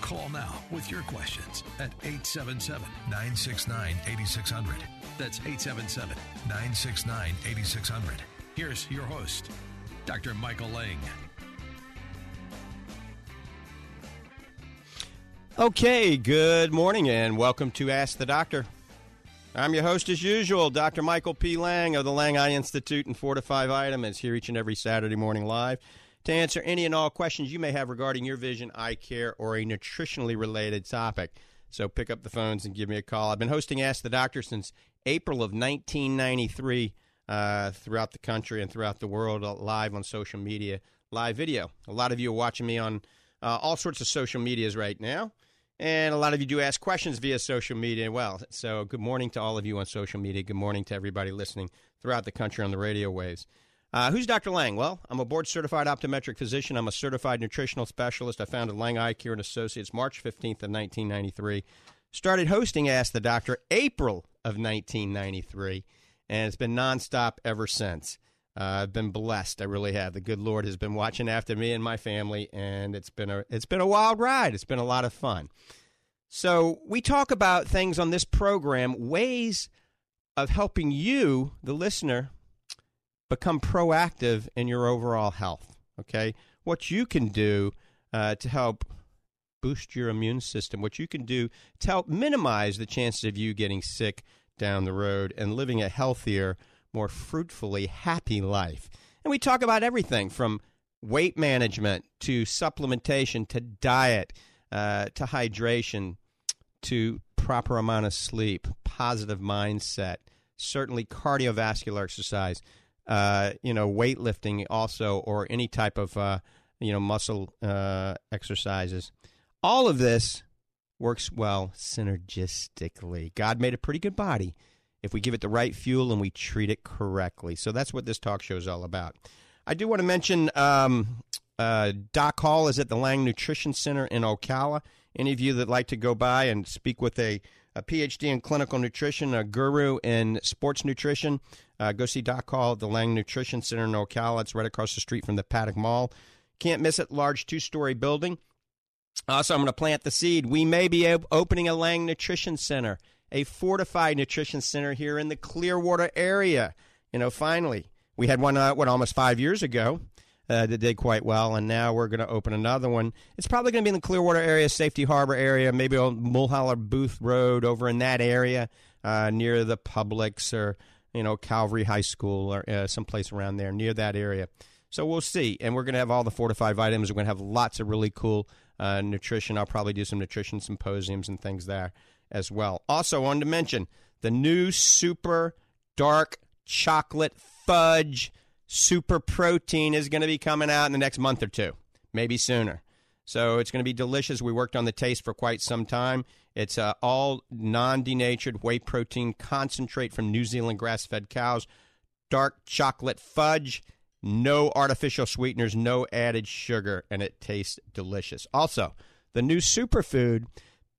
Call now with your questions at 877 969 8600. That's 877 969 8600. Here's your host, Dr. Michael Lang. Okay, good morning and welcome to Ask the Doctor. I'm your host as usual, Dr. Michael P. Lang of the Lang Eye Institute and Fortify Vitamins here each and every Saturday morning live to answer any and all questions you may have regarding your vision, eye care, or a nutritionally related topic. So pick up the phones and give me a call. I've been hosting Ask the Doctor since April of 1993 uh, throughout the country and throughout the world, uh, live on social media, live video. A lot of you are watching me on uh, all sorts of social medias right now. And a lot of you do ask questions via social media. Well, so good morning to all of you on social media. Good morning to everybody listening throughout the country on the radio waves. Uh, who's Dr. Lang? Well, I'm a board certified optometric physician. I'm a certified nutritional specialist. I founded Lang Eye Care and Associates March 15th of 1993. Started hosting Ask the Doctor April of 1993, and it's been nonstop ever since. Uh, I've been blessed. I really have. The good Lord has been watching after me and my family, and it's been a it's been a wild ride. It's been a lot of fun. So we talk about things on this program, ways of helping you, the listener, become proactive in your overall health. Okay, what you can do uh, to help boost your immune system, what you can do to help minimize the chances of you getting sick down the road and living a healthier, more fruitfully happy life. And we talk about everything from weight management to supplementation to diet uh, to hydration to proper amount of sleep, positive mindset, certainly cardiovascular exercise uh, you know, weightlifting also, or any type of, uh, you know, muscle uh, exercises. All of this works well synergistically. God made a pretty good body if we give it the right fuel and we treat it correctly. So that's what this talk show is all about. I do want to mention um, uh, Doc Hall is at the Lang Nutrition Center in Ocala. Any of you that like to go by and speak with a, a PhD in clinical nutrition, a guru in sports nutrition, uh, go see Doc Hall at the Lang Nutrition Center in Ocala. It's right across the street from the Paddock Mall. Can't miss it. Large two story building. Also, I'm going to plant the seed. We may be opening a Lang Nutrition Center, a fortified nutrition center here in the Clearwater area. You know, finally, we had one, uh, what, almost five years ago uh, that did quite well, and now we're going to open another one. It's probably going to be in the Clearwater area, Safety Harbor area, maybe on McMullen Booth Road over in that area uh, near the Publix or you know, Calvary High School or uh, someplace around there near that area. So we'll see. And we're going to have all the fortified vitamins. We're going to have lots of really cool uh, nutrition. I'll probably do some nutrition symposiums and things there as well. Also, wanted to mention the new super dark chocolate fudge super protein is going to be coming out in the next month or two, maybe sooner. So it's going to be delicious. We worked on the taste for quite some time. It's uh, all non denatured whey protein concentrate from New Zealand grass fed cows, dark chocolate fudge, no artificial sweeteners, no added sugar, and it tastes delicious. Also, the new superfood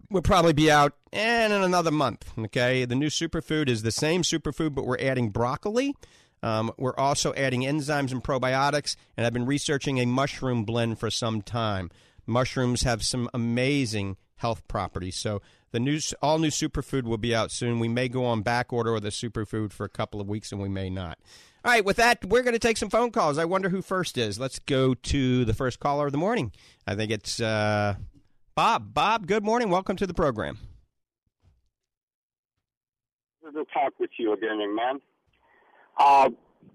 will probably be out in another month. Okay, the new superfood is the same superfood, but we're adding broccoli. Um, we're also adding enzymes and probiotics, and I've been researching a mushroom blend for some time. Mushrooms have some amazing health properties. So the new all new superfood will be out soon. We may go on back order with the superfood for a couple of weeks, and we may not. All right, with that, we're going to take some phone calls. I wonder who first is. Let's go to the first caller of the morning. I think it's uh, Bob. Bob, good morning. Welcome to the program. Good to talk with you again, young man. Uh,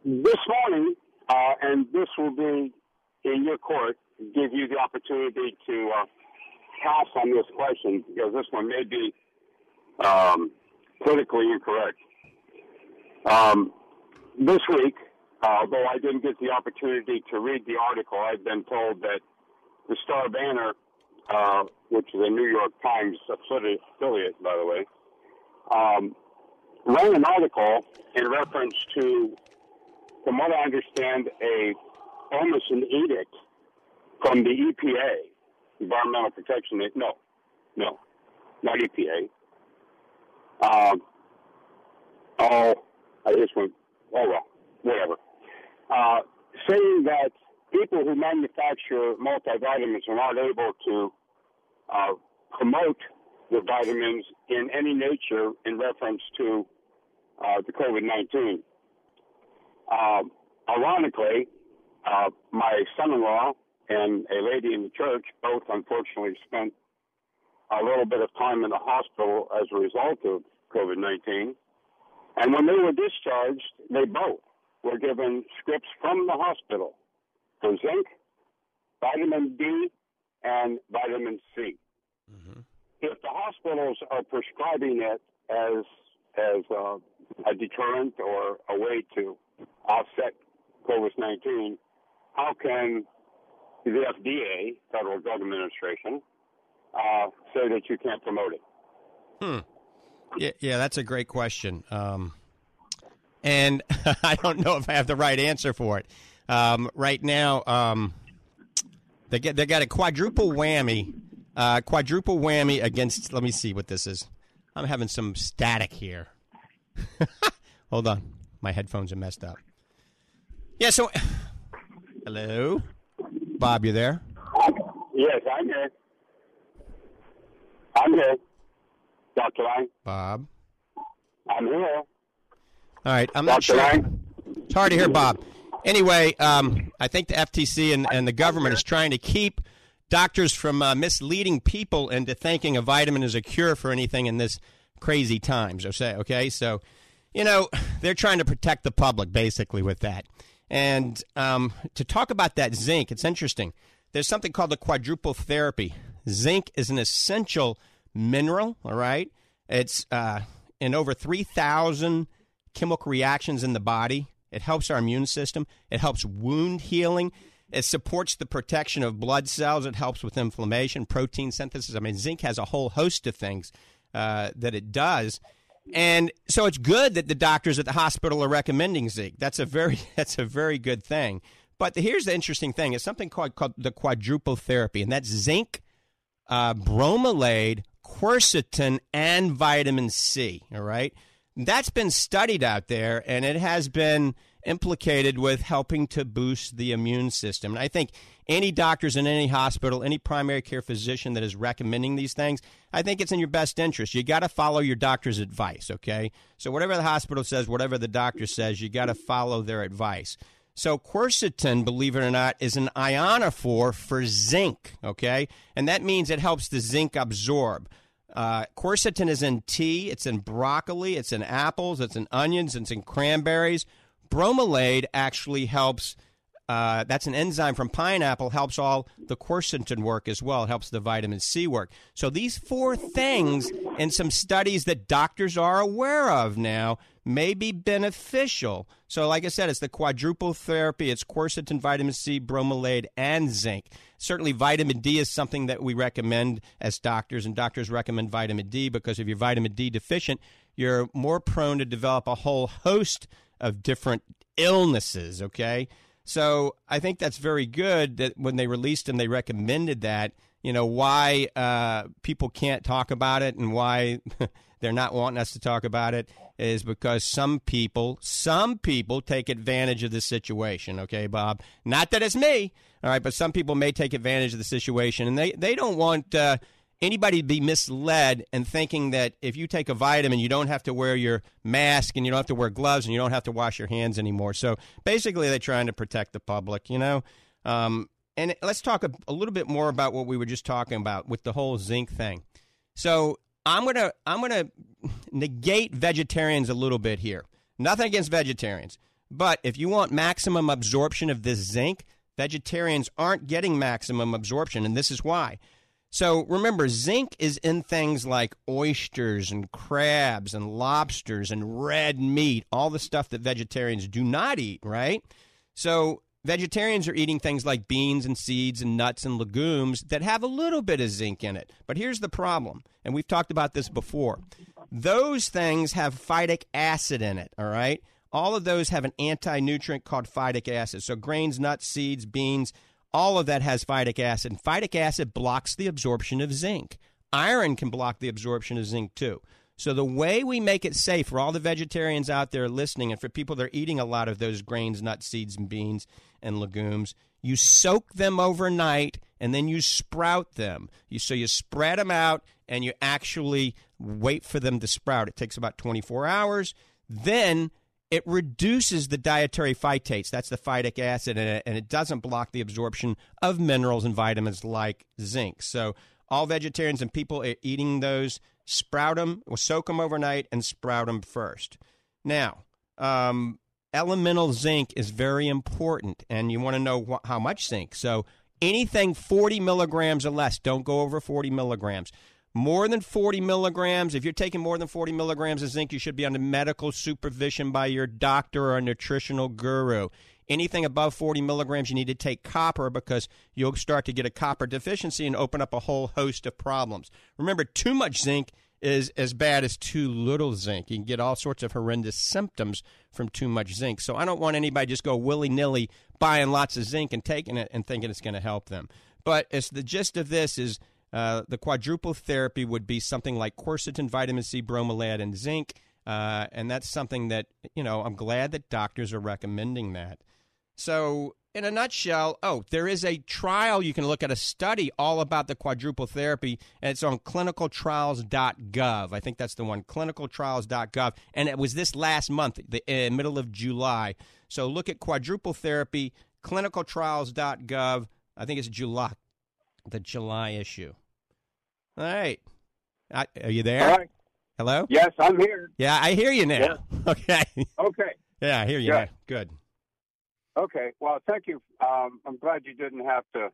this morning, uh, and this will be in your court, give you the opportunity to uh, pass on this question because this one may be um, politically incorrect. Um, this week, although I didn't get the opportunity to read the article, I've been told that the Star Banner, uh, which is a New York Times affiliate, by the way, um, ran an article in reference to, from what I understand, a almost an edict from the EPA, Environmental Protection. No, no, not EPA. Um, oh, I just went. Oh well, whatever. Uh, saying that people who manufacture multivitamins are not able to uh, promote the vitamins in any nature in reference to uh, the COVID 19. Um, ironically, uh, my son in law and a lady in the church both unfortunately spent a little bit of time in the hospital as a result of COVID 19. And when they were discharged, they both were given scripts from the hospital for zinc, vitamin D, and vitamin C. Mm-hmm. If the hospitals are prescribing it as as uh, a deterrent or a way to offset COVID 19, how can the FDA, Federal Drug Administration, uh, say that you can't promote it? Hmm. Yeah, yeah, that's a great question. Um, and I don't know if I have the right answer for it. Um, right now, um, they get they got a quadruple whammy, uh, quadruple whammy against. Let me see what this is. I'm having some static here. Hold on, my headphones are messed up. Yeah. So, hello, Bob. You there? Yes, I'm here. I'm here. Dr. Lang. Bob. I'm here. All right. I'm not sure. It's hard to hear, Bob. Anyway, um, I think the FTC and, and the government is trying to keep doctors from uh, misleading people into thinking a vitamin is a cure for anything in this crazy times. Okay, okay. So, you know, they're trying to protect the public basically with that. And um, to talk about that zinc, it's interesting. There's something called the quadruple therapy. Zinc is an essential mineral. All right, it's uh, in over three thousand chemical reactions in the body. It helps our immune system. It helps wound healing. It supports the protection of blood cells. It helps with inflammation, protein synthesis. I mean, zinc has a whole host of things uh, that it does. And so it's good that the doctors at the hospital are recommending zinc. That's a very that's a very good thing. But the, here's the interesting thing: it's something called, called the quadruple therapy, and that's zinc, uh, quercetin, and vitamin C. All right, that's been studied out there, and it has been implicated with helping to boost the immune system. And I think any doctors in any hospital, any primary care physician that is recommending these things, I think it's in your best interest. You got to follow your doctor's advice, okay? So whatever the hospital says, whatever the doctor says, you got to follow their advice. So quercetin, believe it or not, is an ionophore for zinc, okay? And that means it helps the zinc absorb. Uh, quercetin is in tea, it's in broccoli, it's in apples, it's in onions, it's in cranberries. Bromelain actually helps. Uh, that's an enzyme from pineapple helps all the quercetin work as well. It helps the vitamin C work. So these four things, and some studies that doctors are aware of now, may be beneficial. So, like I said, it's the quadruple therapy. It's quercetin, vitamin C, bromelain, and zinc. Certainly, vitamin D is something that we recommend as doctors, and doctors recommend vitamin D because if you're vitamin D deficient, you're more prone to develop a whole host of different illnesses. Okay, so I think that's very good that when they released them, they recommended that. You know why uh, people can't talk about it and why they're not wanting us to talk about it is because some people, some people take advantage of the situation. Okay, Bob. Not that it's me. All right, but some people may take advantage of the situation, and they they don't want. Uh, anybody be misled and thinking that if you take a vitamin, you don't have to wear your mask and you don't have to wear gloves and you don't have to wash your hands anymore. So basically, they're trying to protect the public, you know. Um, and let's talk a, a little bit more about what we were just talking about with the whole zinc thing. So I'm gonna I'm gonna negate vegetarians a little bit here. Nothing against vegetarians, but if you want maximum absorption of this zinc, vegetarians aren't getting maximum absorption, and this is why. So remember, zinc is in things like oysters and crabs and lobsters and red meat, all the stuff that vegetarians do not eat, right? So vegetarians are eating things like beans and seeds and nuts and legumes that have a little bit of zinc in it. But here's the problem, and we've talked about this before. Those things have phytic acid in it, all right? All of those have an anti nutrient called phytic acid. So grains, nuts, seeds, beans, all of that has phytic acid. And phytic acid blocks the absorption of zinc. Iron can block the absorption of zinc too. So the way we make it safe for all the vegetarians out there listening and for people that are eating a lot of those grains, nuts, seeds, and beans and legumes, you soak them overnight and then you sprout them. You, so you spread them out and you actually wait for them to sprout. It takes about 24 hours. Then it reduces the dietary phytates. That's the phytic acid in it, and it doesn't block the absorption of minerals and vitamins like zinc. So, all vegetarians and people eating those, sprout them, or soak them overnight, and sprout them first. Now, um, elemental zinc is very important, and you want to know wh- how much zinc. So, anything 40 milligrams or less, don't go over 40 milligrams more than 40 milligrams. If you're taking more than 40 milligrams of zinc, you should be under medical supervision by your doctor or a nutritional guru. Anything above 40 milligrams, you need to take copper because you'll start to get a copper deficiency and open up a whole host of problems. Remember, too much zinc is as bad as too little zinc. You can get all sorts of horrendous symptoms from too much zinc. So I don't want anybody just go willy nilly buying lots of zinc and taking it and thinking it's going to help them. But as the gist of this is uh, the quadruple therapy would be something like quercetin, vitamin C, bromelain, and zinc. Uh, and that's something that, you know, I'm glad that doctors are recommending that. So, in a nutshell, oh, there is a trial. You can look at a study all about the quadruple therapy, and it's on clinicaltrials.gov. I think that's the one, clinicaltrials.gov. And it was this last month, the uh, middle of July. So look at quadruple therapy, clinicaltrials.gov. I think it's July, the July issue. All right. are you there? Right. Hello? Yes, I'm here. Yeah, I hear you now. Yeah. Okay. Okay. Yeah, I hear you yeah. now. Good. Okay. Well, thank you. Um, I'm glad you didn't have to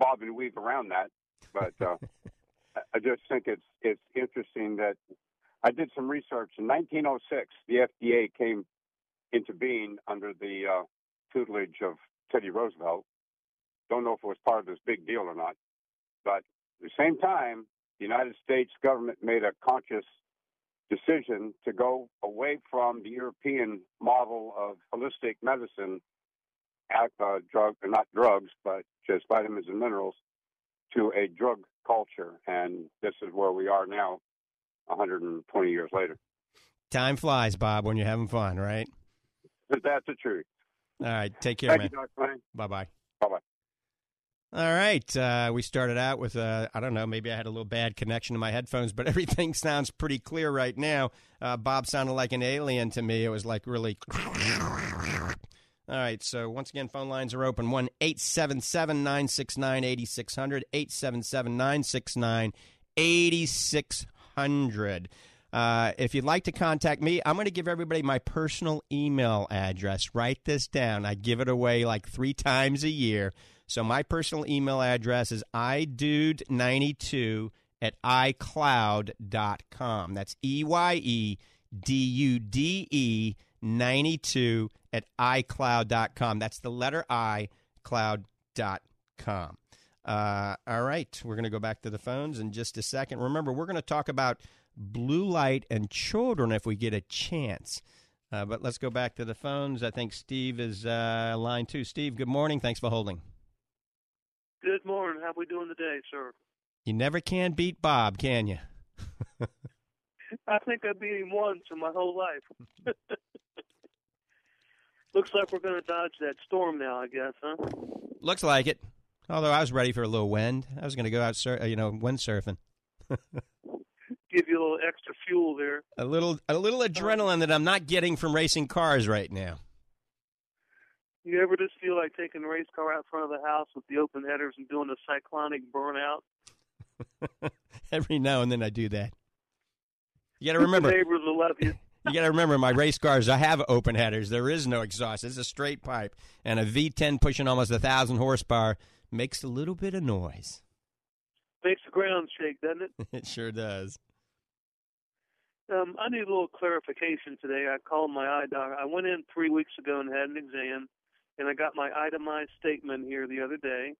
bob and weave around that, but uh, I just think it's it's interesting that I did some research in 1906. The FDA came into being under the uh, tutelage of Teddy Roosevelt. Don't know if it was part of this big deal or not, but the same time, the United States government made a conscious decision to go away from the European model of holistic medicine, uh, drug, not drugs, but just vitamins and minerals, to a drug culture. And this is where we are now, 120 years later. Time flies, Bob, when you're having fun, right? That's the truth. All right. Take care, Thank man. Bye bye. Bye bye. All right. Uh, we started out with, uh, I don't know, maybe I had a little bad connection to my headphones, but everything sounds pretty clear right now. Uh, Bob sounded like an alien to me. It was like really. All right. So once again, phone lines are open 1 877 969 8600. 877 969 8600. Uh, if you'd like to contact me, I'm going to give everybody my personal email address. Write this down. I give it away like three times a year. So my personal email address is eyedude92 at icloud.com. That's E Y E D U D E 92 at icloud.com. That's the letter I, cloud.com. Uh, all right, we're going to go back to the phones in just a second. Remember, we're going to talk about blue light and children if we get a chance. Uh, but let's go back to the phones. I think Steve is uh, line two. Steve, good morning. Thanks for holding. Good morning. How we doing today, sir? You never can beat Bob, can you? I think I beat him once in my whole life. Looks like we're going to dodge that storm now, I guess, huh? Looks like it. Although I was ready for a little wind, I was going to go out, sur- uh, you know, windsurfing. Give you a little extra fuel there. A little, a little adrenaline that I'm not getting from racing cars right now. You ever just feel like taking a race car out front of the house with the open headers and doing a cyclonic burnout. Every now and then I do that. You got to remember. The neighbors will love you. you got to remember my race cars. I have open headers. There is no exhaust. It's a straight pipe, and a V10 pushing almost a thousand horsepower makes a little bit of noise. Makes the ground shake, doesn't it? it sure does. Um, I need a little clarification today. I called my eye doctor. I went in three weeks ago and had an exam, and I got my itemized statement here the other day.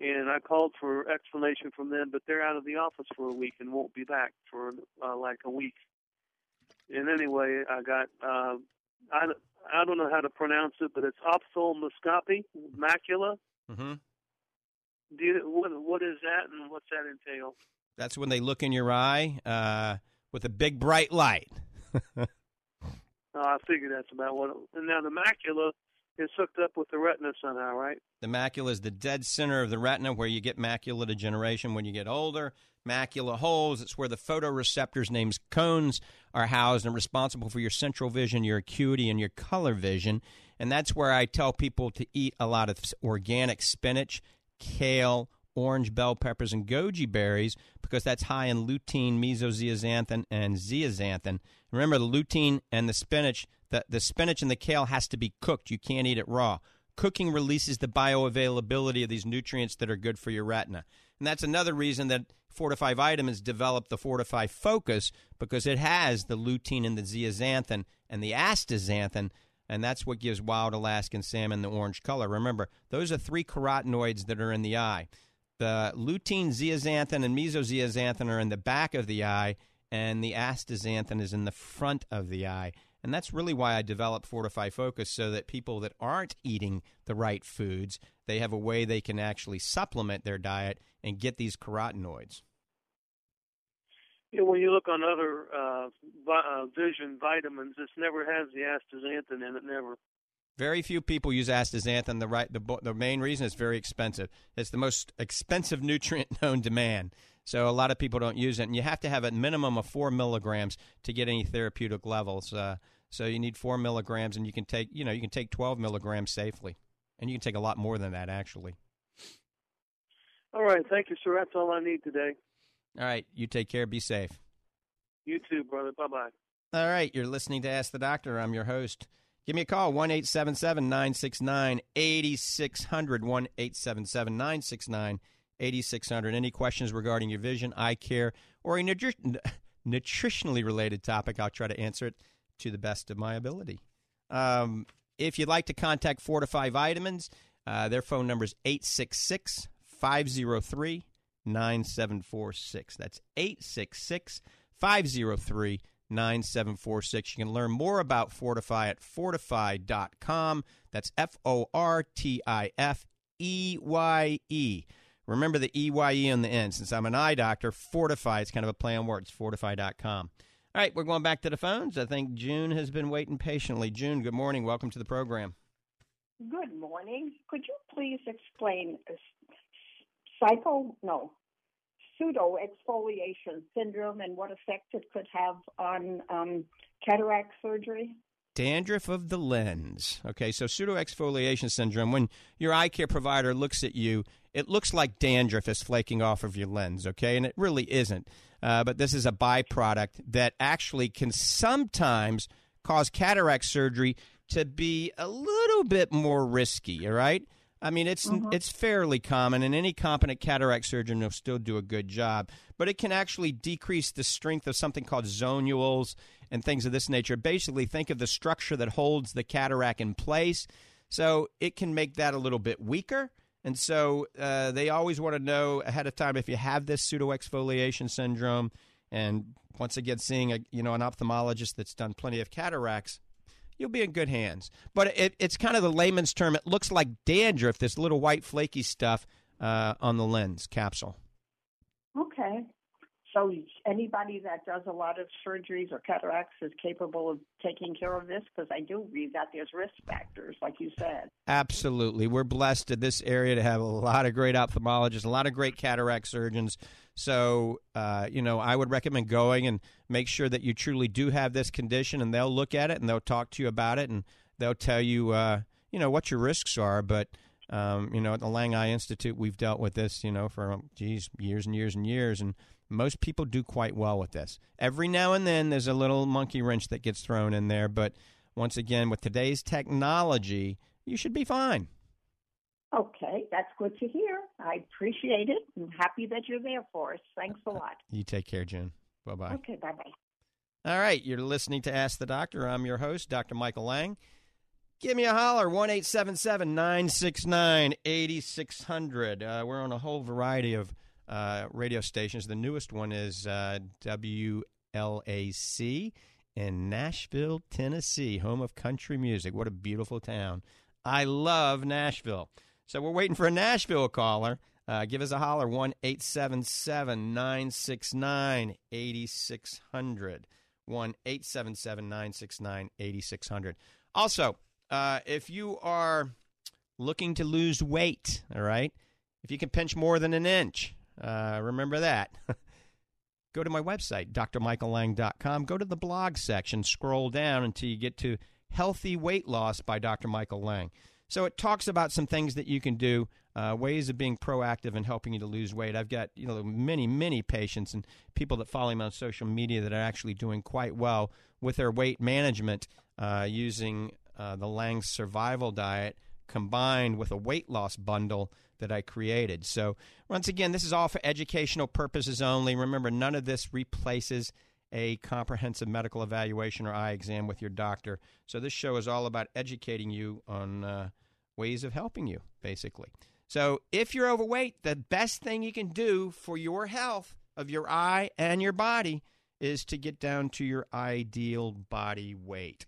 And I called for explanation from them, but they're out of the office for a week and won't be back for uh, like a week. And anyway, I got uh, I I don't know how to pronounce it, but it's ophthalmoscopy macula. Mm-hmm. Do you, what what is that, and what's that entail? That's when they look in your eye uh, with a big bright light. oh, I figured that's about what. It, and now the macula is hooked up with the retina somehow, right? The macula is the dead center of the retina where you get macular degeneration when you get older. Macula holes, it's where the photoreceptors, named cones, are housed and responsible for your central vision, your acuity, and your color vision. And that's where I tell people to eat a lot of organic spinach, kale, orange bell peppers, and goji berries because that's high in lutein, mesozeaxanthin, and zeaxanthin. Remember, the lutein and the spinach, the, the spinach and the kale has to be cooked. You can't eat it raw. Cooking releases the bioavailability of these nutrients that are good for your retina. And that's another reason that Fortify Vitamins developed the Fortify Focus because it has the lutein and the zeaxanthin and the astaxanthin and that's what gives wild Alaskan salmon the orange color. Remember, those are three carotenoids that are in the eye. The lutein, zeaxanthin, and mesozeaxanthin are in the back of the eye, and the astaxanthin is in the front of the eye. And that's really why I developed Fortify Focus so that people that aren't eating the right foods, they have a way they can actually supplement their diet and get these carotenoids. Yeah, when you look on other uh, vi- uh, vision vitamins, this never has the astaxanthin in it. Never. Very few people use astaxanthin. The right, the the main reason is very expensive. It's the most expensive nutrient known to man. So a lot of people don't use it, and you have to have a minimum of four milligrams to get any therapeutic levels. Uh, so you need four milligrams, and you can take you know you can take twelve milligrams safely, and you can take a lot more than that actually. All right, thank you, sir. That's all I need today. All right. You take care. Be safe. You too, brother. Bye bye. All right. You're listening to Ask the Doctor. I'm your host. Give me a call, 1 877 969 8600. 1 877 969 8600. Any questions regarding your vision, eye care, or a nutri- nutritionally related topic, I'll try to answer it to the best of my ability. Um, if you'd like to contact Fortify Vitamins, uh, their phone number is 866 503 9746. That's 866 503 9746. You can learn more about Fortify at fortifeye.com. That's F O R T I F E Y E. Remember the E Y E on the end. Since I'm an eye doctor, Fortify is kind of a play on words, fortifeye.com. All right, we're going back to the phones. I think June has been waiting patiently. June, good morning. Welcome to the program. Good morning. Could you please explain psycho, no, pseudo exfoliation syndrome and what effect it could have on um, cataract surgery? Dandruff of the lens. Okay, so pseudo exfoliation syndrome, when your eye care provider looks at you, it looks like dandruff is flaking off of your lens, okay? And it really isn't. Uh, but this is a byproduct that actually can sometimes cause cataract surgery to be a little bit more risky, all right? I mean, it's mm-hmm. it's fairly common, and any competent cataract surgeon will still do a good job. But it can actually decrease the strength of something called zonules and things of this nature. Basically, think of the structure that holds the cataract in place. So it can make that a little bit weaker. And so uh, they always want to know ahead of time if you have this pseudo exfoliation syndrome. And once again, seeing a you know an ophthalmologist that's done plenty of cataracts you'll be in good hands. But it, it's kind of the layman's term. It looks like dandruff, this little white flaky stuff uh, on the lens capsule. So anybody that does a lot of surgeries or cataracts is capable of taking care of this because I do read that there's risk factors, like you said. Absolutely, we're blessed in this area to have a lot of great ophthalmologists, a lot of great cataract surgeons. So, uh, you know, I would recommend going and make sure that you truly do have this condition, and they'll look at it and they'll talk to you about it, and they'll tell you. Uh, you know what your risks are. But um, you know, at the Lang Eye Institute, we've dealt with this, you know, for geez, years and years and years, and most people do quite well with this. Every now and then, there's a little monkey wrench that gets thrown in there, but once again, with today's technology, you should be fine. Okay, that's good to hear. I appreciate it. I'm happy that you're there for us. Thanks a lot. You take care, June. Bye bye. Okay, bye bye. All right, you're listening to Ask the Doctor. I'm your host, Dr. Michael Lang. Give me a holler, 1 969 8600. Uh, we're on a whole variety of uh, radio stations. The newest one is uh, WLAC in Nashville, Tennessee, home of country music. What a beautiful town. I love Nashville. So we're waiting for a Nashville caller. Uh, give us a holler, 1 877 969 8600. 1 877 969 8600. Also, uh, if you are looking to lose weight, all right, if you can pinch more than an inch, uh, remember that. Go to my website, drmichaellang.com. Go to the blog section, scroll down until you get to Healthy Weight Loss by Dr. Michael Lang. So it talks about some things that you can do, uh, ways of being proactive and helping you to lose weight. I've got you know many many patients and people that follow me on social media that are actually doing quite well with their weight management uh, using uh, the Lang Survival Diet combined with a weight loss bundle that I created. So once again, this is all for educational purposes only. Remember, none of this replaces a comprehensive medical evaluation or eye exam with your doctor. So this show is all about educating you on uh, ways of helping you, basically. So if you're overweight, the best thing you can do for your health of your eye and your body is to get down to your ideal body weight.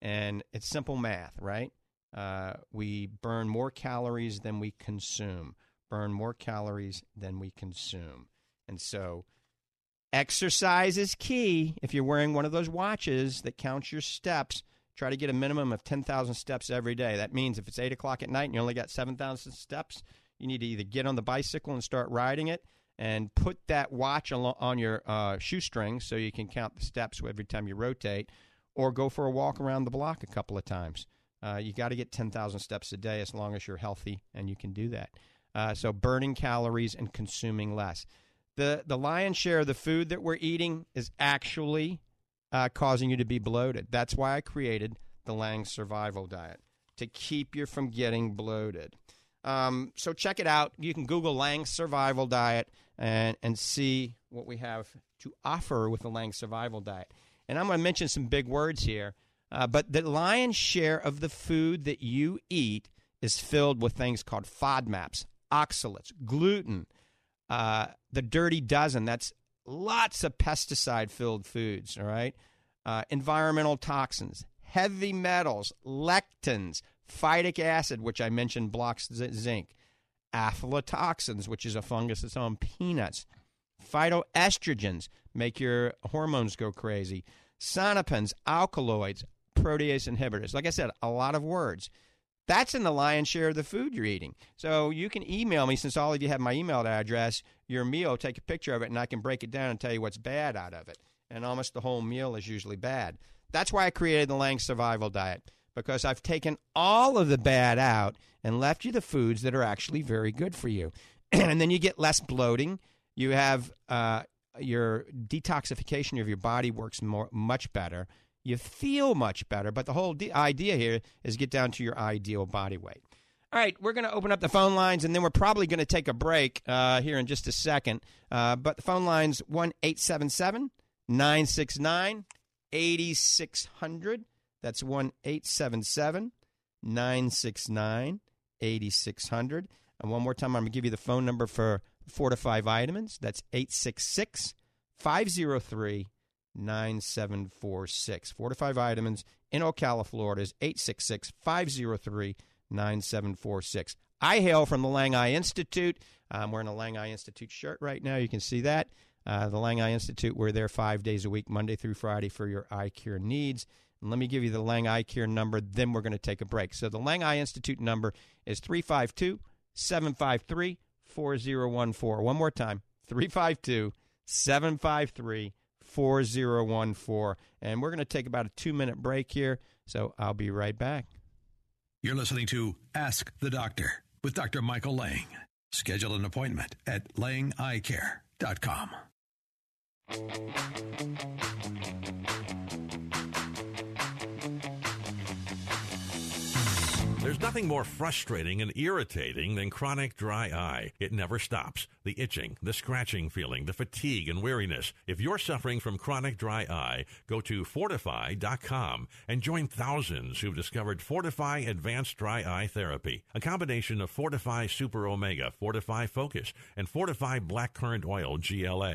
And it's simple math, right? Uh, we burn more calories than we consume. Burn more calories than we consume. And so Exercise is key. If you're wearing one of those watches that counts your steps, try to get a minimum of 10,000 steps every day. That means if it's 8 o'clock at night and you only got 7,000 steps, you need to either get on the bicycle and start riding it and put that watch on your uh, shoestring so you can count the steps every time you rotate, or go for a walk around the block a couple of times. Uh, you got to get 10,000 steps a day as long as you're healthy and you can do that. Uh, so, burning calories and consuming less the the lion's share of the food that we're eating is actually uh, causing you to be bloated. That's why I created the Lang Survival Diet to keep you from getting bloated. Um, so check it out. You can Google Lang Survival Diet and and see what we have to offer with the Lang Survival Diet. And I'm going to mention some big words here, uh, but the lion's share of the food that you eat is filled with things called FODMAPs, oxalates, gluten uh, the dirty dozen, that's lots of pesticide filled foods, all right? Uh, environmental toxins, heavy metals, lectins, phytic acid, which I mentioned blocks zinc, aflatoxins, which is a fungus that's on peanuts, phytoestrogens, make your hormones go crazy, saponins, alkaloids, protease inhibitors. Like I said, a lot of words. That's in the lion's share of the food you're eating. So you can email me, since all of you have my email address, your meal, take a picture of it, and I can break it down and tell you what's bad out of it. And almost the whole meal is usually bad. That's why I created the Lang Survival Diet, because I've taken all of the bad out and left you the foods that are actually very good for you. and then you get less bloating. You have uh, your detoxification of your body works more, much better you feel much better. But the whole idea here is get down to your ideal body weight. All right, we're going to open up the phone lines, and then we're probably going to take a break uh, here in just a second. Uh, but the phone lines one eight seven seven nine six nine eighty six hundred. That's one eight seven seven nine six nine eighty six hundred. And one more time, I'm going to give you the phone number for Fortify Vitamins. That's 866 503 9746. Fortify Vitamins in Ocala, Florida is 866 503 9746. I hail from the Lang Eye Institute. I'm wearing a Lang Eye Institute shirt right now. You can see that. Uh, the Lang Eye Institute, we're there five days a week, Monday through Friday, for your eye care needs. And let me give you the Lang Eye Care number, then we're going to take a break. So the Lang Eye Institute number is 352 753 4014. One more time 352 753 4014. And we're going to take about a two minute break here. So I'll be right back. You're listening to Ask the Doctor with Dr. Michael Lang. Schedule an appointment at langeyecare.com. There's nothing more frustrating and irritating than chronic dry eye. It never stops. The itching, the scratching feeling, the fatigue and weariness. If you're suffering from chronic dry eye, go to fortifeye.com and join thousands who've discovered Fortify Advanced Dry Eye Therapy, a combination of Fortify Super Omega, Fortify Focus, and Fortify Black Currant Oil GLA.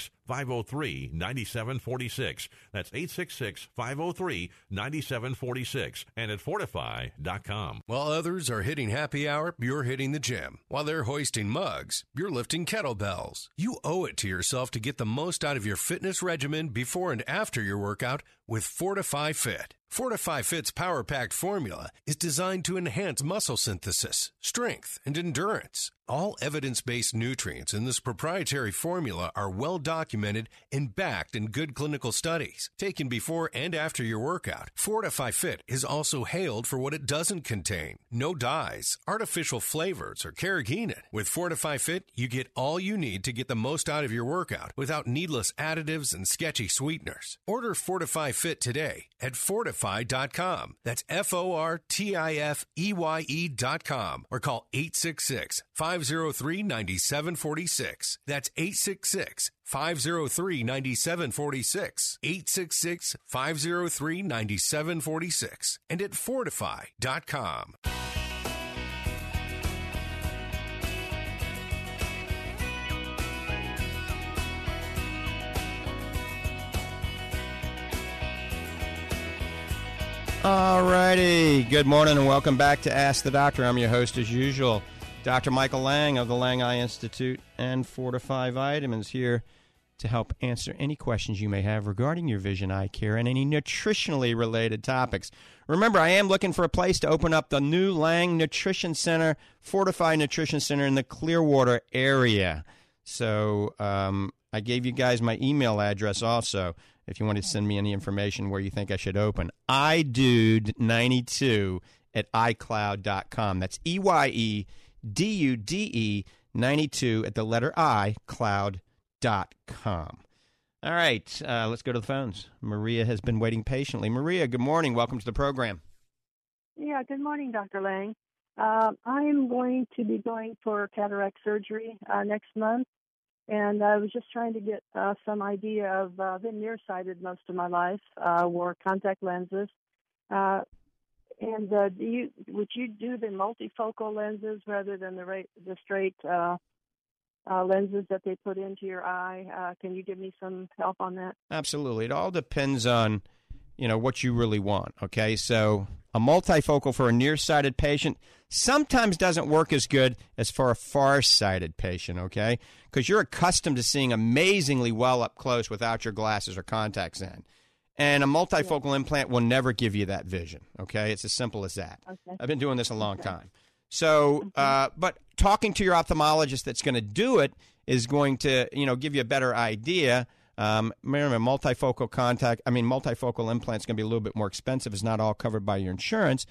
503 9746. That's 866 503 9746 and at fortifeye.com. While others are hitting happy hour, you're hitting the gym. While they're hoisting mugs, you're lifting kettlebells. You owe it to yourself to get the most out of your fitness regimen before and after your workout with Fortify Fit. Fortify Fit's power packed formula is designed to enhance muscle synthesis, strength, and endurance. All evidence based nutrients in this proprietary formula are well documented and backed in good clinical studies. Taken before and after your workout, Fortify Fit is also hailed for what it doesn't contain no dyes, artificial flavors, or carrageenan. With Fortify Fit, you get all you need to get the most out of your workout without needless additives and sketchy sweeteners. Order Fortify Fit today at fortifeye.com. That's F O R T I F E Y E.com or call 866 503 9746. That's 866 503 9746. 866 503 9746. And at fortifeye.com. All righty. Good morning and welcome back to Ask the Doctor. I'm your host as usual, Dr. Michael Lang of the Lang Eye Institute and Fortify Vitamins here to help answer any questions you may have regarding your vision eye care and any nutritionally related topics. Remember, I am looking for a place to open up the new Lang Nutrition Center, Fortify Nutrition Center in the Clearwater area. So um, I gave you guys my email address also if you want to send me any information where you think I should open. eyedude92 at iCloud.com. That's E Y E D U D E 92 at the letter I, cloud.com. All right, uh, let's go to the phones. Maria has been waiting patiently. Maria, good morning. Welcome to the program. Yeah, good morning, Dr. Lang. Uh, I'm going to be going for cataract surgery uh, next month, and I was just trying to get uh, some idea of. Uh, I've been nearsighted most of my life. Uh, wore contact lenses, uh, and uh, do you would you do the multifocal lenses rather than the ra- the straight uh, uh, lenses that they put into your eye? Uh, can you give me some help on that? Absolutely. It all depends on, you know, what you really want. Okay, so a multifocal for a nearsighted patient sometimes doesn't work as good as for a far-sighted patient. Okay, because you're accustomed to seeing amazingly well up close without your glasses or contacts in. And a multifocal implant will never give you that vision. Okay, it's as simple as that. Okay. I've been doing this a long Okay. time. So, uh, but talking to your ophthalmologist that's going to do it is going to, you know, give you a better idea. Um, remember, multifocal contact, I mean, multifocal implants going to be a little bit more expensive. It's not all covered by your insurance.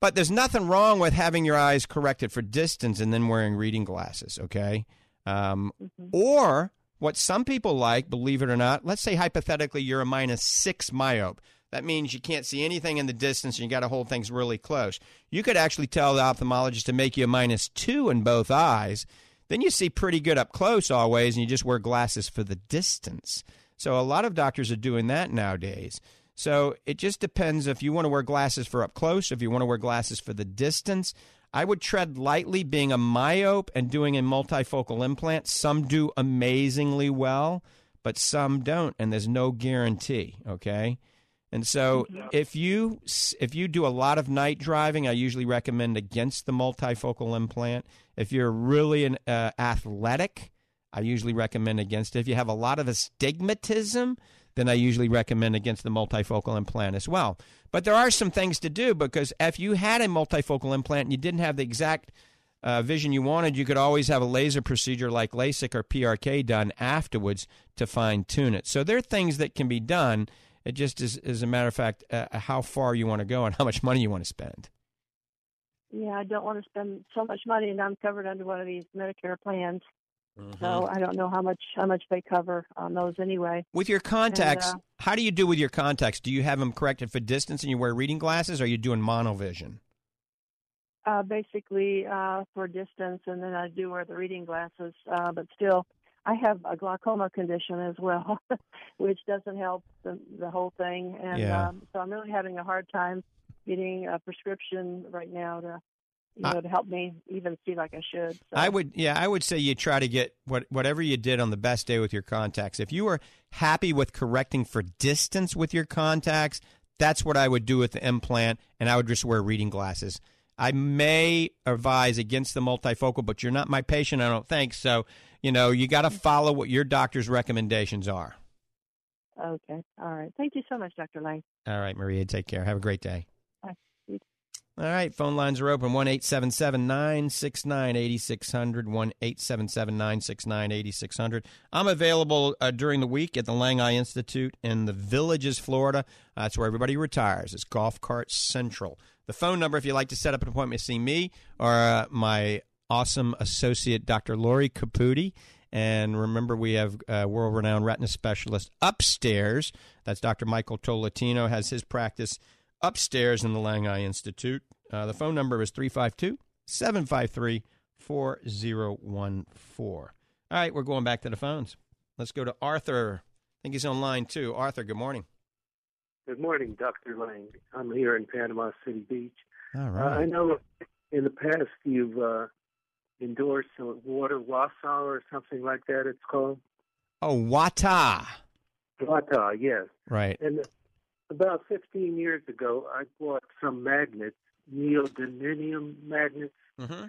But there's nothing wrong with having your eyes corrected for distance and then wearing reading glasses, okay? Um, Or what some people like, believe it or not, let's say hypothetically you're a minus six myope. That means you can't see anything in the distance and you got to hold things really close. You could actually tell the ophthalmologist to make you a minus two in both eyes. Then you see pretty good up close always, and you just wear glasses for the distance. So a lot of doctors are doing that nowadays. So it just depends if you want to wear glasses for up close, if you want to wear glasses for the distance. I would tread lightly being a myope and doing a multifocal implant. Some do amazingly well, but some don't, and there's no guarantee, okay? And so, if you if you do a lot of night driving, I usually recommend against the multifocal implant. If you're really an uh, athletic, I usually recommend against it. If you have a lot of astigmatism, then I usually recommend against the multifocal implant as well. But there are some things to do because if you had a multifocal implant and you didn't have the exact uh, vision you wanted, you could always have a laser procedure like LASIK or PRK done afterwards to fine tune it. So there are things that can be done. It just is, as a matter of fact, uh, how far you want to go and how much money you want to spend. Yeah, I don't want to spend so much money, and I'm covered under one of these Medicare plans. Mm-hmm. So I don't know how much how much they cover on those anyway. With your contacts, And, uh, how do you do with your contacts? Do you have them corrected for distance and you wear reading glasses, or are you doing monovision? uh, basically uh, for distance, and then I do wear the reading glasses. Uh, but still, I have a glaucoma condition as well, which doesn't help the, the whole thing. And Yeah. um, so I'm really having a hard time getting a prescription right now to you know to help me even see like I should. So. I would, yeah, I would say you try to get what whatever you did on the best day with your contacts. If you were happy with correcting for distance with your contacts, that's what I would do with the implant, and I would just wear reading glasses. I may advise against the multifocal, but you're not my patient, I don't think. So, you know, you got to mm-hmm. follow what your doctor's recommendations are. Okay. All right. Thank you so much, Dr. Lang. All right, Maria, take care. Have a great day. All right, phone lines are open 1 877 969 8600. 1 877 969 8600. I'm available uh, during the week at the Lang Eye Institute in the Villages, Florida. That's where everybody retires. It's Golf Cart Central. The phone number, if you'd like to set up an appointment to see me or uh, my awesome associate, Dr. Lori Caputi. And remember, we have a world renowned retina specialist upstairs. That's Dr. Michael Tolatino, has his practice upstairs in the Lang Eye Institute. Uh, the phone number is 352 753 4014. All right, we're going back to the phones. Let's go to Arthur. I think he's on line two. Arthur, good morning. Good morning, Dr. Lang. I'm here in Panama City Beach. All right. Uh. I know in the past you've uh, endorsed water wasa or something like that, it's called. Oh, Wattahh. Wattahh, yes. Right. And about 15 years ago, I bought some magnets, neodymium magnets, Mm-hmm.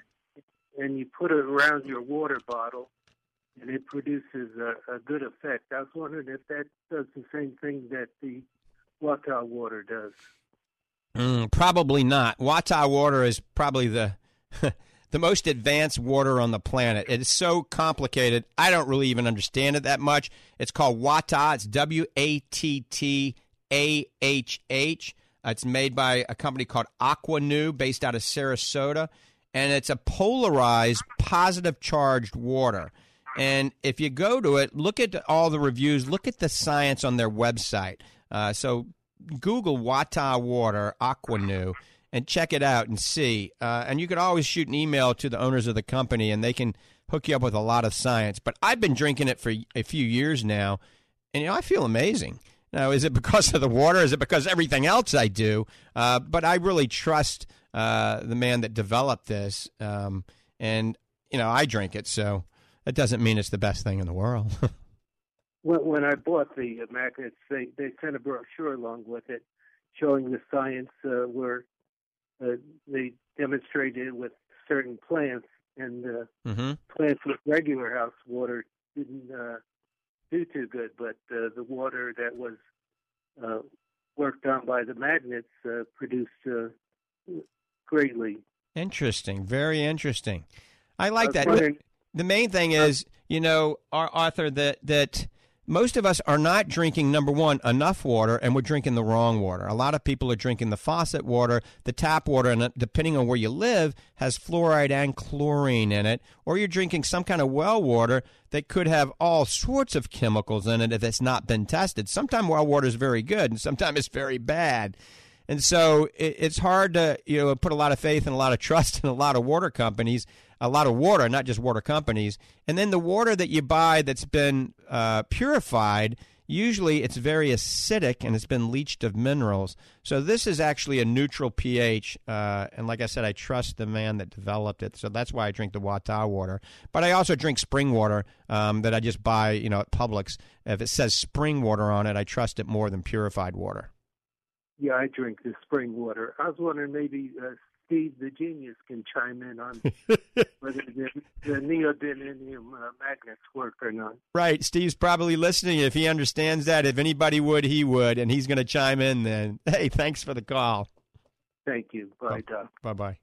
and you put it around your water bottle, and it produces a, a good effect. I was wondering if that does the same thing that the Wattahh water does. Mm, probably not. Wattahh water is probably the the most advanced water on the planet. It is so complicated. I don't really even understand it that much. It's called Wattahh. It's W A T T A H H. Uh, It's made by a company called Aquanu, based out of Sarasota, and it's a polarized, positive charged water. And if you go to it, look at all the reviews, look at the science on their website. Uh, so Google Wattahh Water Aquanu and check it out and see. Uh, and you can always shoot an email to the owners of the company, and they can hook you up with a lot of science. But I've been drinking it for a few years now, and you know I feel amazing. Now, is it because of the water? Is it because everything else I do? Uh, but I really trust uh, the man that developed this, um, and you know I drink it, so that doesn't mean it's the best thing in the world. When, when I bought the uh, magnets, they, they sent a brochure along with it showing the science uh, where uh, they demonstrated it with certain plants, and uh, mm-hmm. plants with regular house water didn't uh, do too good, but uh, the water that was uh, worked on by the magnets uh, produced uh, greatly. Interesting. Very interesting. I like was that. The main thing is, you know, Ar- Arthur, that that most of us are not drinking number one enough water, and we're drinking the wrong water. A lot of people are drinking the faucet water, the tap water, and uh, depending on where you live, has fluoride and chlorine in it. Or you're drinking some kind of well water that could have all sorts of chemicals in it if it's not been tested. Sometimes well water is very good, and sometimes it's very bad. And so it's hard to you know put a lot of faith and a lot of trust in a lot of water companies, a lot of water, not just water companies. And then the water that you buy that's been uh, purified, usually it's very acidic and it's been leached of minerals. So this is actually a neutral pH. Uh, and like I said, I trust the man that developed it. So that's why I drink the Wattahh water. But I also drink spring water um, that I just buy, you know, at Publix. If it says spring water on it, I trust it more than purified water. yeah, I drink the spring water. I was wondering maybe uh, Steve the genius can chime in on whether the, the neodymium uh, magnets work or not. Right. Steve's probably listening. If he understands that, if anybody would, he would, and he's going to chime in then. Hey, thanks for the call. Thank you. Bye, Doc. Bye bye.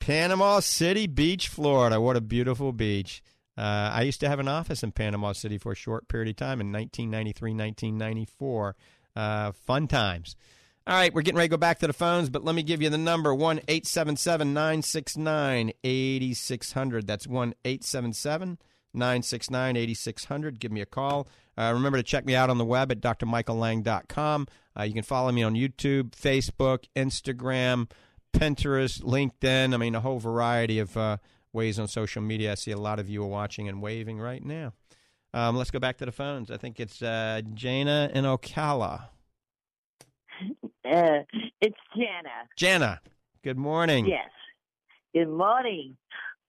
Panama City Beach, Florida. What a beautiful beach. Uh, I used to have an office in Panama City for a short period of time in 1993, 1994. Uh, fun times. All right, we're getting ready to go back to the phones, but let me give you the number 1 877 969 8600. That's 1 877 969 8600. Give me a call. Uh, remember to check me out on the web at drmichaellang.com. Uh, you can follow me on YouTube, Facebook, Instagram, Pinterest, LinkedIn. I mean, a whole variety of uh, ways on social media. I see a lot of you are watching and waving right now. Um, let's go back to the phones. I think it's uh, Jana in Ocala. Uh, it's Jana. Jana, good morning. Yes. Good morning.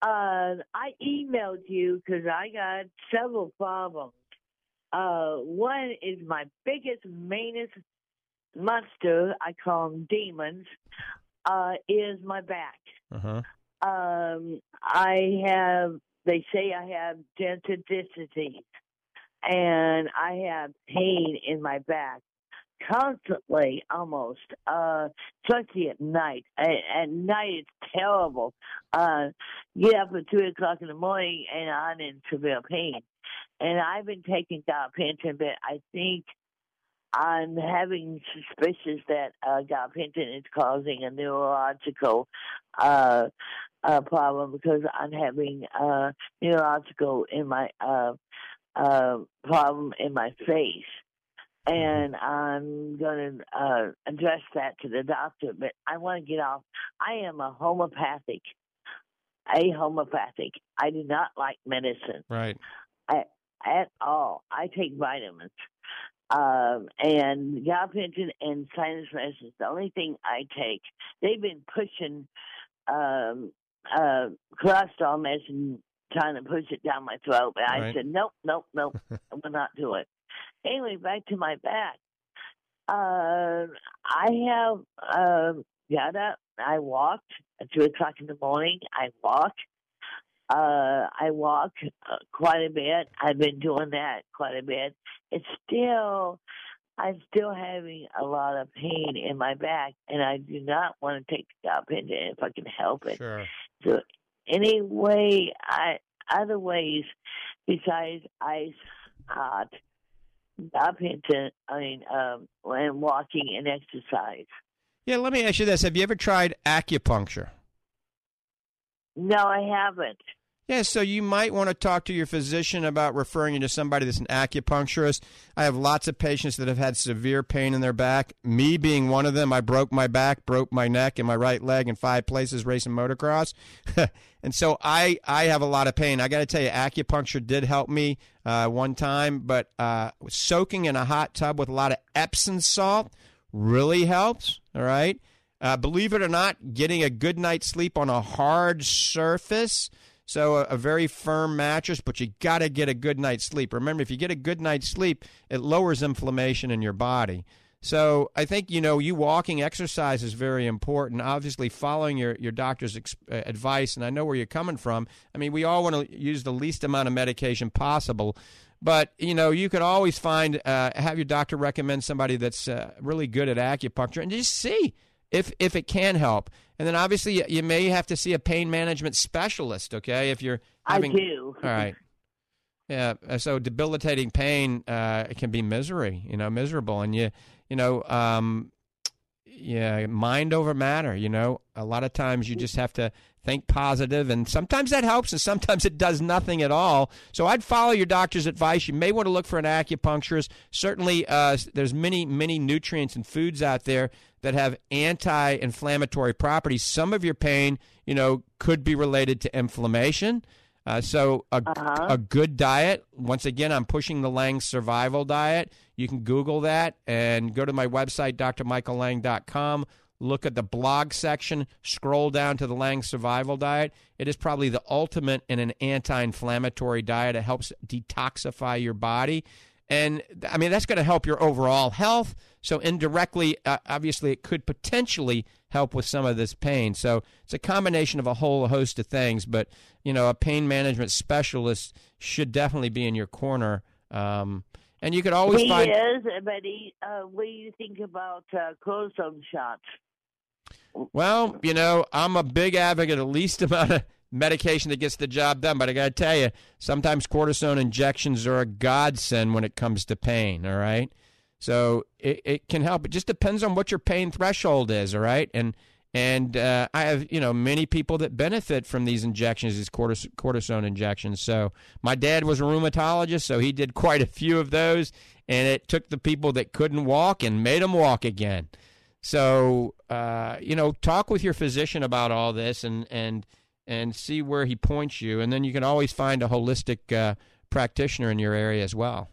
Uh, I emailed you because I got several problems. Uh, one is my biggest, mainest monster, I call them demons, uh, is my back. Uh-huh. Um, I have, they say I have dentadicity, and I have pain in my back constantly almost uh especially at night. At, at night it's terrible. Uh get up at three o'clock in the morning and i'm in severe pain. And i've been taking gabapentin but i think i'm having suspicions that uh gabapentin is causing a neurological uh uh problem because i'm having uh neurological in my uh uh problem in my face and I'm going to uh, address that to the doctor. But I want to get off. I am a homeopathic, a homeopathic. I do not like medicine. Right. I, at all. I take vitamins. Um, and gabapentin and sinus medicine is the only thing I take. They've been pushing um, uh, cholesterol medicine, trying to push it down my throat, but I said, nope, nope, nope, I will not do it. Anyway, back to my back. Uh, I have uh, got up. I walked at two o'clock in the morning. I walk. Uh, I walk uh, quite a bit. I've been doing that quite a bit. It's still, I'm still having a lot of pain in my back, and I do not want to take the gabapentin if I can help it. Sure. So, any way, I other ways besides ice, hot, gabapentin. I mean, um, and walking and exercise. Yeah, let me ask you this. Have you ever tried acupuncture? No, I haven't. Yeah, so you might want to talk to your physician about referring you to somebody that's an acupuncturist. I have lots of patients that have had severe pain in their back. Me being one of them, I broke my back, broke my neck and my right leg in five places racing motocross. and so I, I have a lot of pain. I got to tell you, acupuncture did help me uh, one time, but uh, soaking in a hot tub with a lot of Epsom salt really helps. All right. Uh, believe it or not, getting a good night's sleep on a hard surface. So a, a very firm mattress, but you got to get a good night's sleep. Remember, if you get a good night's sleep, it lowers inflammation in your body. So I think you know you walking exercise is very important. Obviously, following your your doctor's ex- uh, advice, and I know where you're coming from. I mean, we all want to use the least amount of medication possible, but you know you could always find uh, have your doctor recommend somebody that's uh, really good at acupuncture, and just see if if it can help. And then obviously you, you may have to see a pain management specialist. Okay, if you're having, I do. All right. Yeah. uh, So debilitating pain uh, it can be misery. You know, miserable, and you you know. Um, yeah, mind over matter. You know, a lot of times you just have to think positive, and sometimes that helps, and sometimes it does nothing at all. So I'd follow your doctor's advice. You may want to look for an acupuncturist. Certainly, uh, there's many many nutrients and foods out there that have anti-inflammatory properties. Some of your pain, you know, could be related to inflammation. Uh, so a, a good diet. Once again, I'm pushing the Lang Survival Diet. You can Google that and go to my website, drmichaellang.com. Look at the blog section. Scroll down to the Lang Survival Diet. It is probably the ultimate in an anti-inflammatory diet. It helps detoxify your body. And I mean that's going to help your overall health. So indirectly, uh, obviously, it could potentially help with some of this pain. So it's a combination of a whole host of things. But you know, a pain management specialist should definitely be in your corner. Um, and you could always he find. is, but he, uh, what do you think about uh, cortisone shots? Well, you know, I'm a big advocate at least about of medication that gets the job done. But I got to tell you, sometimes cortisone injections are a godsend when it comes to pain. All right, so it, it can help. It just depends on what your pain threshold is. All right, and and uh, I have you know many people that benefit from these injections, these cortis- cortisone injections. So my dad was a rheumatologist, so he did quite a few of those, and it took the people that couldn't walk and made them walk again. So uh, you know, talk with your physician about all this, and and and see where he points you, and then you can always find a holistic uh, practitioner in your area as well.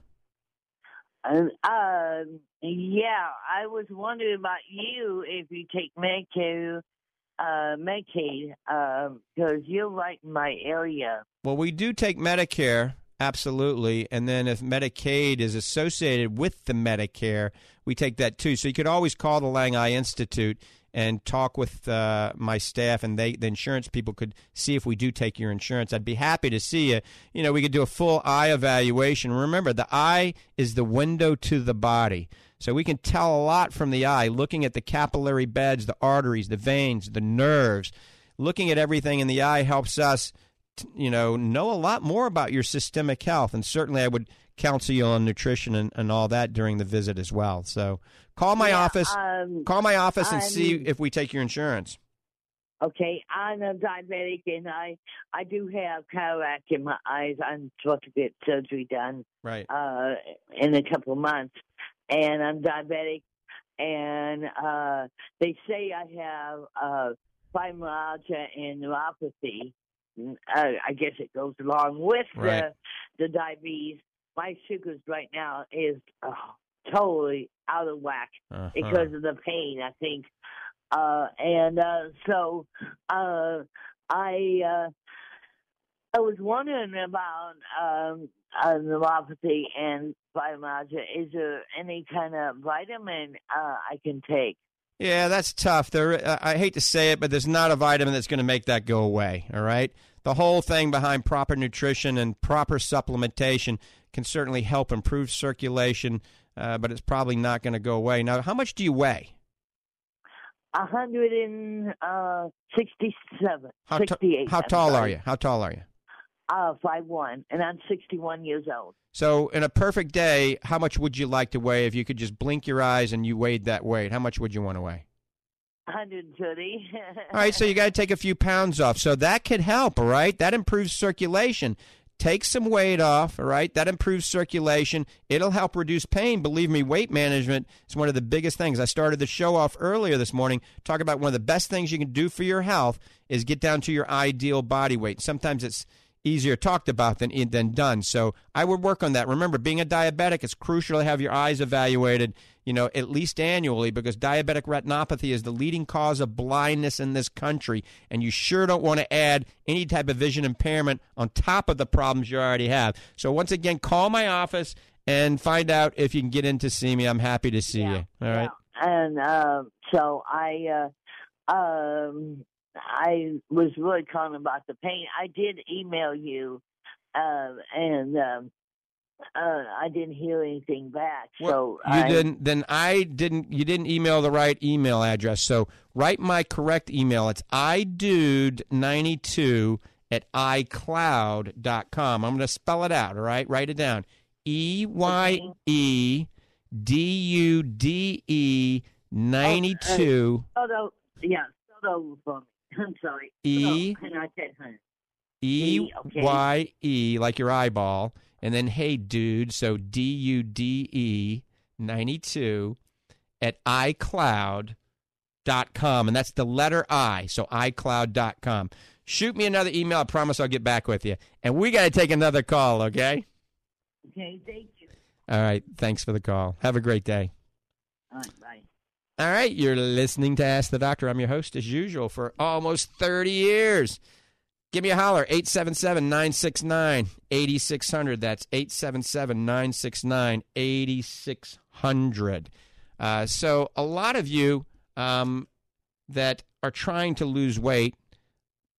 And uh, yeah, I was wondering about you if you take Medicare, uh, Medicaid, because you're right in my area. Well, we do take Medicare, absolutely, and then if Medicaid is associated with the Medicare, we take that too. So you could always call the Lang Eye Institute and talk with uh, my staff, and they the insurance people could see if we do take your insurance. I'd be happy to see you. You know, we could do a full eye evaluation. Remember, the eye is the window to the body. So we can tell a lot from the eye, looking at the capillary beds, the arteries, the veins, the nerves. Looking at everything in the eye helps us, you know, know a lot more about your systemic health. And certainly, I would counsel you on nutrition and, and all that during the visit as well. So call my Yeah, office. um, call my office and I'm- see if we take your insurance. Okay, I'm a diabetic, and I I do have cataract in my eyes. I'm supposed to get surgery done Right. uh, in a couple of months, and I'm diabetic, and uh, they say I have uh, fibromyalgia and neuropathy. Uh, I guess it goes along with Right. the the diabetes. My sugars right now is uh, totally out of whack Uh-huh. because of the pain. I think, uh, and uh, so uh, I uh, I was wondering about um, uh, neuropathy and fibromyalgia. Is there any kind of vitamin uh, I can take? Yeah, that's tough. There, I hate to say it, but there's not a vitamin that's going to make that go away. All right, the whole thing behind proper nutrition and proper supplementation can certainly help improve circulation, uh, but it's probably not going to go away. Now, how much do you weigh? A hundred and uh, sixty-seven, How, t- sixty-eight. how I'm tall are you? How tall are you? Uh, five one, and I'm sixty-one years old. So, in a perfect day, how much would you like to weigh if you could just blink your eyes and you weighed that weight? How much would you want to weigh? 130. All right, so you got to take a few pounds off. So that could help, all right? That improves circulation. Take some weight off, all right? That improves circulation. It'll help reduce pain. Believe me, weight management is one of the biggest things. I started the show off earlier this morning talking about one of the best things you can do for your health is get down to your ideal body weight. Sometimes it's easier talked about than than done. So I would work on that. Remember, being a diabetic, it's crucial to have your eyes evaluated, you know, at least annually because diabetic retinopathy is the leading cause of blindness in this country, and you sure don't want to add any type of vision impairment on top of the problems you already have. So once again, call my office and find out if you can get in to see me. I'm happy to see you. All right. and uh, so I, uh, um, I was really calling about the pain. I did email you, uh, and um, uh, I didn't hear anything back. so You I, didn't. Then I didn't. You didn't email the right email address. So write my correct email. It's eyedude92 at icloud.com. I'm going to spell it out. All right, write it down. E y e d u d e ninety two Start over, yeah, start over for me. I'm sorry. E- Oh, hang on, I said, huh. E okay. Y E like your eyeball, and then hey dude, so D U D E ninety two at iCloud dot com, and that's the letter I, so iCloud dot com. Shoot me another email. I promise I'll get back with you. And we got to take another call, okay? Okay, thank you. All right. Thanks for the call. Have a great day. All right, bye. All right, you're listening to Ask the Doctor. I'm your host, as usual, for almost 30 years. Give me a holler, 877 969 8600. That's 877 969 8600. Uh, so, a lot of you um, that are trying to lose weight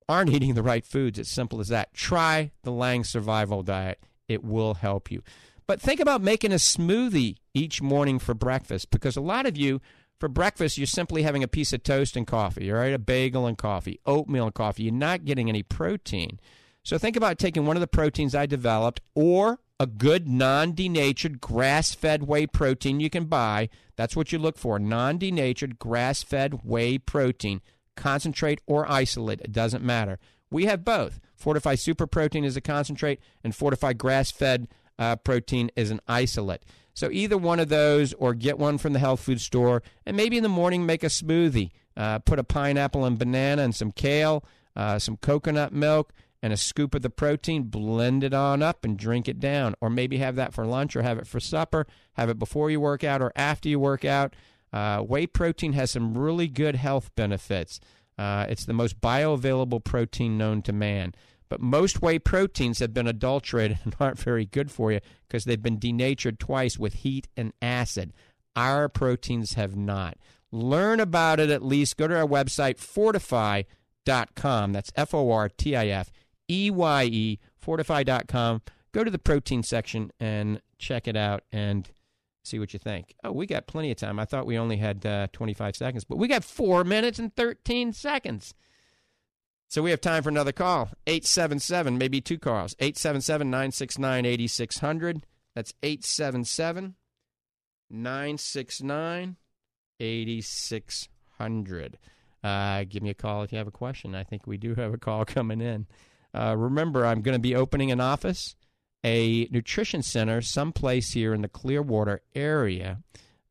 aren't eating the right foods. It's simple as that. Try the Lang Survival Diet, it will help you. But think about making a smoothie each morning for breakfast because a lot of you for breakfast, you're simply having a piece of toast and coffee, all right? A bagel and coffee, oatmeal and coffee. You're not getting any protein. So think about taking one of the proteins I developed or a good non denatured grass fed whey protein you can buy. That's what you look for non denatured grass fed whey protein, concentrate or isolate. It doesn't matter. We have both. Fortifeye Super Protein is a concentrate, and Fortifeye Grass Fed uh, Protein is an isolate. So either one of those, or get one from the health food store, and maybe in the morning make a smoothie. Uh, put a pineapple and banana and some kale, uh, some coconut milk, and a scoop of the protein. Blend it on up and drink it down. Or maybe have that for lunch, or have it for supper. Have it before you work out or after you work out. Uh, whey protein has some really good health benefits. Uh, it's the most bioavailable protein known to man. But most whey proteins have been adulterated and aren't very good for you because they've been denatured twice with heat and acid. Our proteins have not. Learn about it at least. Go to our website, fortifeye.com. That's F O R T I F E Y E, fortifeye.com. Go to the protein section and check it out and see what you think. Oh, we got plenty of time. I thought we only had uh, 25 seconds, but we got four minutes and 13 seconds. So we have time for another call. 877, maybe two calls. 877 969 8600. That's 877 969 8600. Uh, give me a call if you have a question. I think we do have a call coming in. Uh, remember, I'm going to be opening an office, a nutrition center, someplace here in the Clearwater area,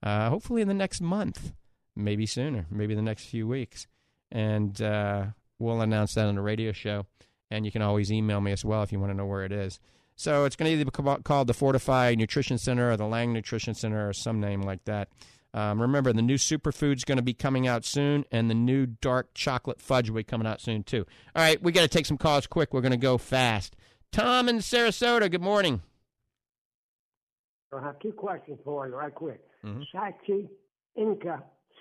uh, hopefully in the next month, maybe sooner, maybe the next few weeks. And uh, we'll announce that on the radio show. And you can always email me as well if you want to know where it is. So it's going to either be called the Fortifeye Nutrition Center or the Lang Nutrition Center or some name like that. Um, remember, the new superfood is going to be coming out soon, and the new dark chocolate fudge will be coming out soon, too. All right, we got to take some calls quick. We're going to go fast. Tom in Sarasota, good morning. I have two questions for you, right quick. Mhm. Sacha Inchi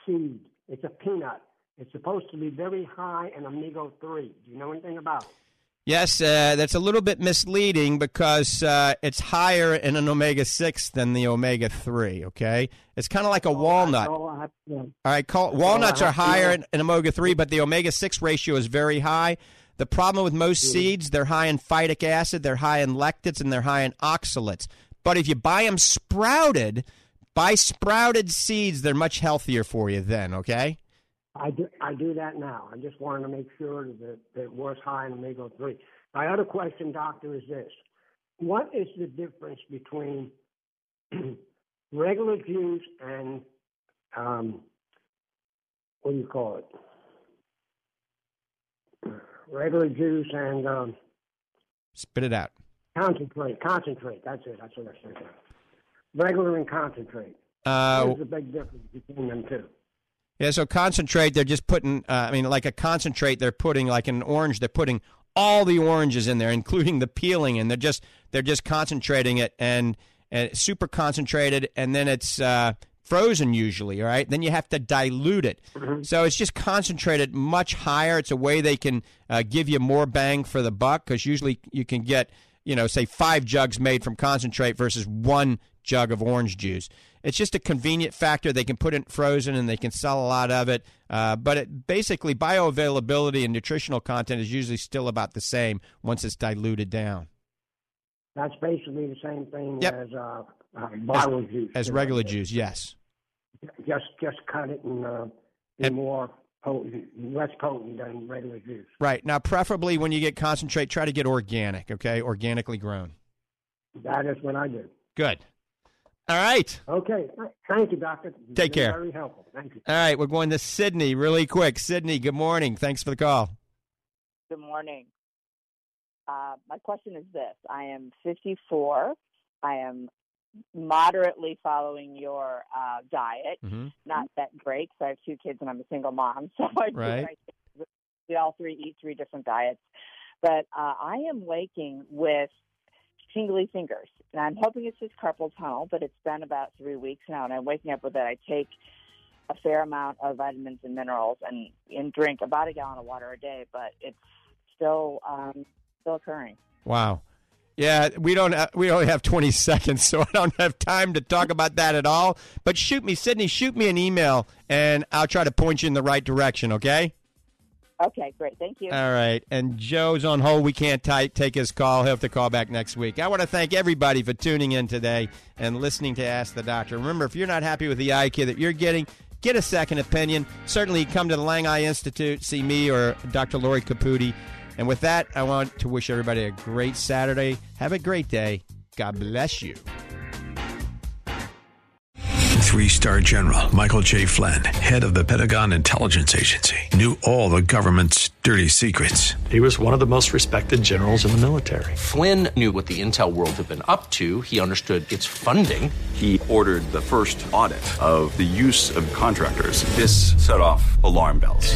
seed. It's a peanut. It's supposed to be very high in omega 3. Do you know anything about it? Yes, uh, that's a little bit misleading because uh, it's higher in an omega 6 than the omega 3, okay? It's kind of like a walnut. Oh, to, All right, call, all walnuts are higher in, in omega 3, but the omega 6 ratio is very high. The problem with most seeds, they're high in phytic acid, they're high in lectins, and they're high in oxalates. But if you buy them sprouted, buy sprouted seeds, they're much healthier for you then, okay? I do, I do that now. I just wanted to make sure that, that it was high in omega 3. My other question, doctor, is this. What is the difference between regular juice and, um, what do you call it? Regular juice and um, Spit it out. concentrate. Concentrate. That's it. That's what I said. Regular and concentrate. Uh, What's the big difference between them two? Yeah, so concentrate, they're just putting, uh, I mean, like a concentrate, they're putting, like an orange, they're putting all the oranges in there, including the peeling, and they're just they're just concentrating it and, and super concentrated, and then it's uh, frozen usually, all right? Then you have to dilute it. So it's just concentrated much higher. It's a way they can uh, give you more bang for the buck because usually you can get, you know, say five jugs made from concentrate versus one jug of orange juice. It's just a convenient factor. They can put it frozen and they can sell a lot of it. Uh, but it, basically, bioavailability and nutritional content is usually still about the same once it's diluted down. That's basically the same thing Yep. as uh, uh, bottled juice. As regular juice, yes. Just just cut it and uh, be more potent, less potent than regular juice. Right. Now, preferably when you get concentrate, try to get organic, okay? Organically grown. That is what I do. Good. All right. Okay. Thank you, doctor. Take care. Very helpful. Thank you. All right. We're going to Sydney really quick. Sydney, good morning. Thanks for the call. Good morning. Uh, my question is this I am 54. I am moderately following your uh, diet. Mhm. Not that great because I have two kids and I'm a single mom. So I, do- Right. I we all three eat three different diets. But uh, I am waking with tingly fingers. And I'm hoping it's just carpal tunnel, but it's been about three weeks now, and I'm waking up with it. I take a fair amount of vitamins and minerals and, and drink about a gallon of water a day, but it's still um, still occurring. Wow. Yeah, we don't uh, we only have 20 seconds, so I don't have time to talk about that at all. But shoot me, Sydney, shoot me an email, and I'll try to point you in the right direction. Okay. Okay, great. Thank you. All right. And Joe's on hold. We can't take his call. He'll have to call back next week. I want to thank everybody for tuning in today and listening to Ask the Doctor. Remember, if you're not happy with the eye care that you're getting, get a second opinion. Certainly come to the Lang Eye Institute, see me or Dr. Lori Caputi. And with that, I want to wish everybody a great Saturday. Have a great day. God bless you. Three star general Michael J. Flynn, head of the Pentagon Intelligence Agency, knew all the government's dirty secrets. He was one of the most respected generals in the military. Flynn knew what the intel world had been up to. He understood its funding. He ordered the first audit of the use of contractors. This set off alarm bells.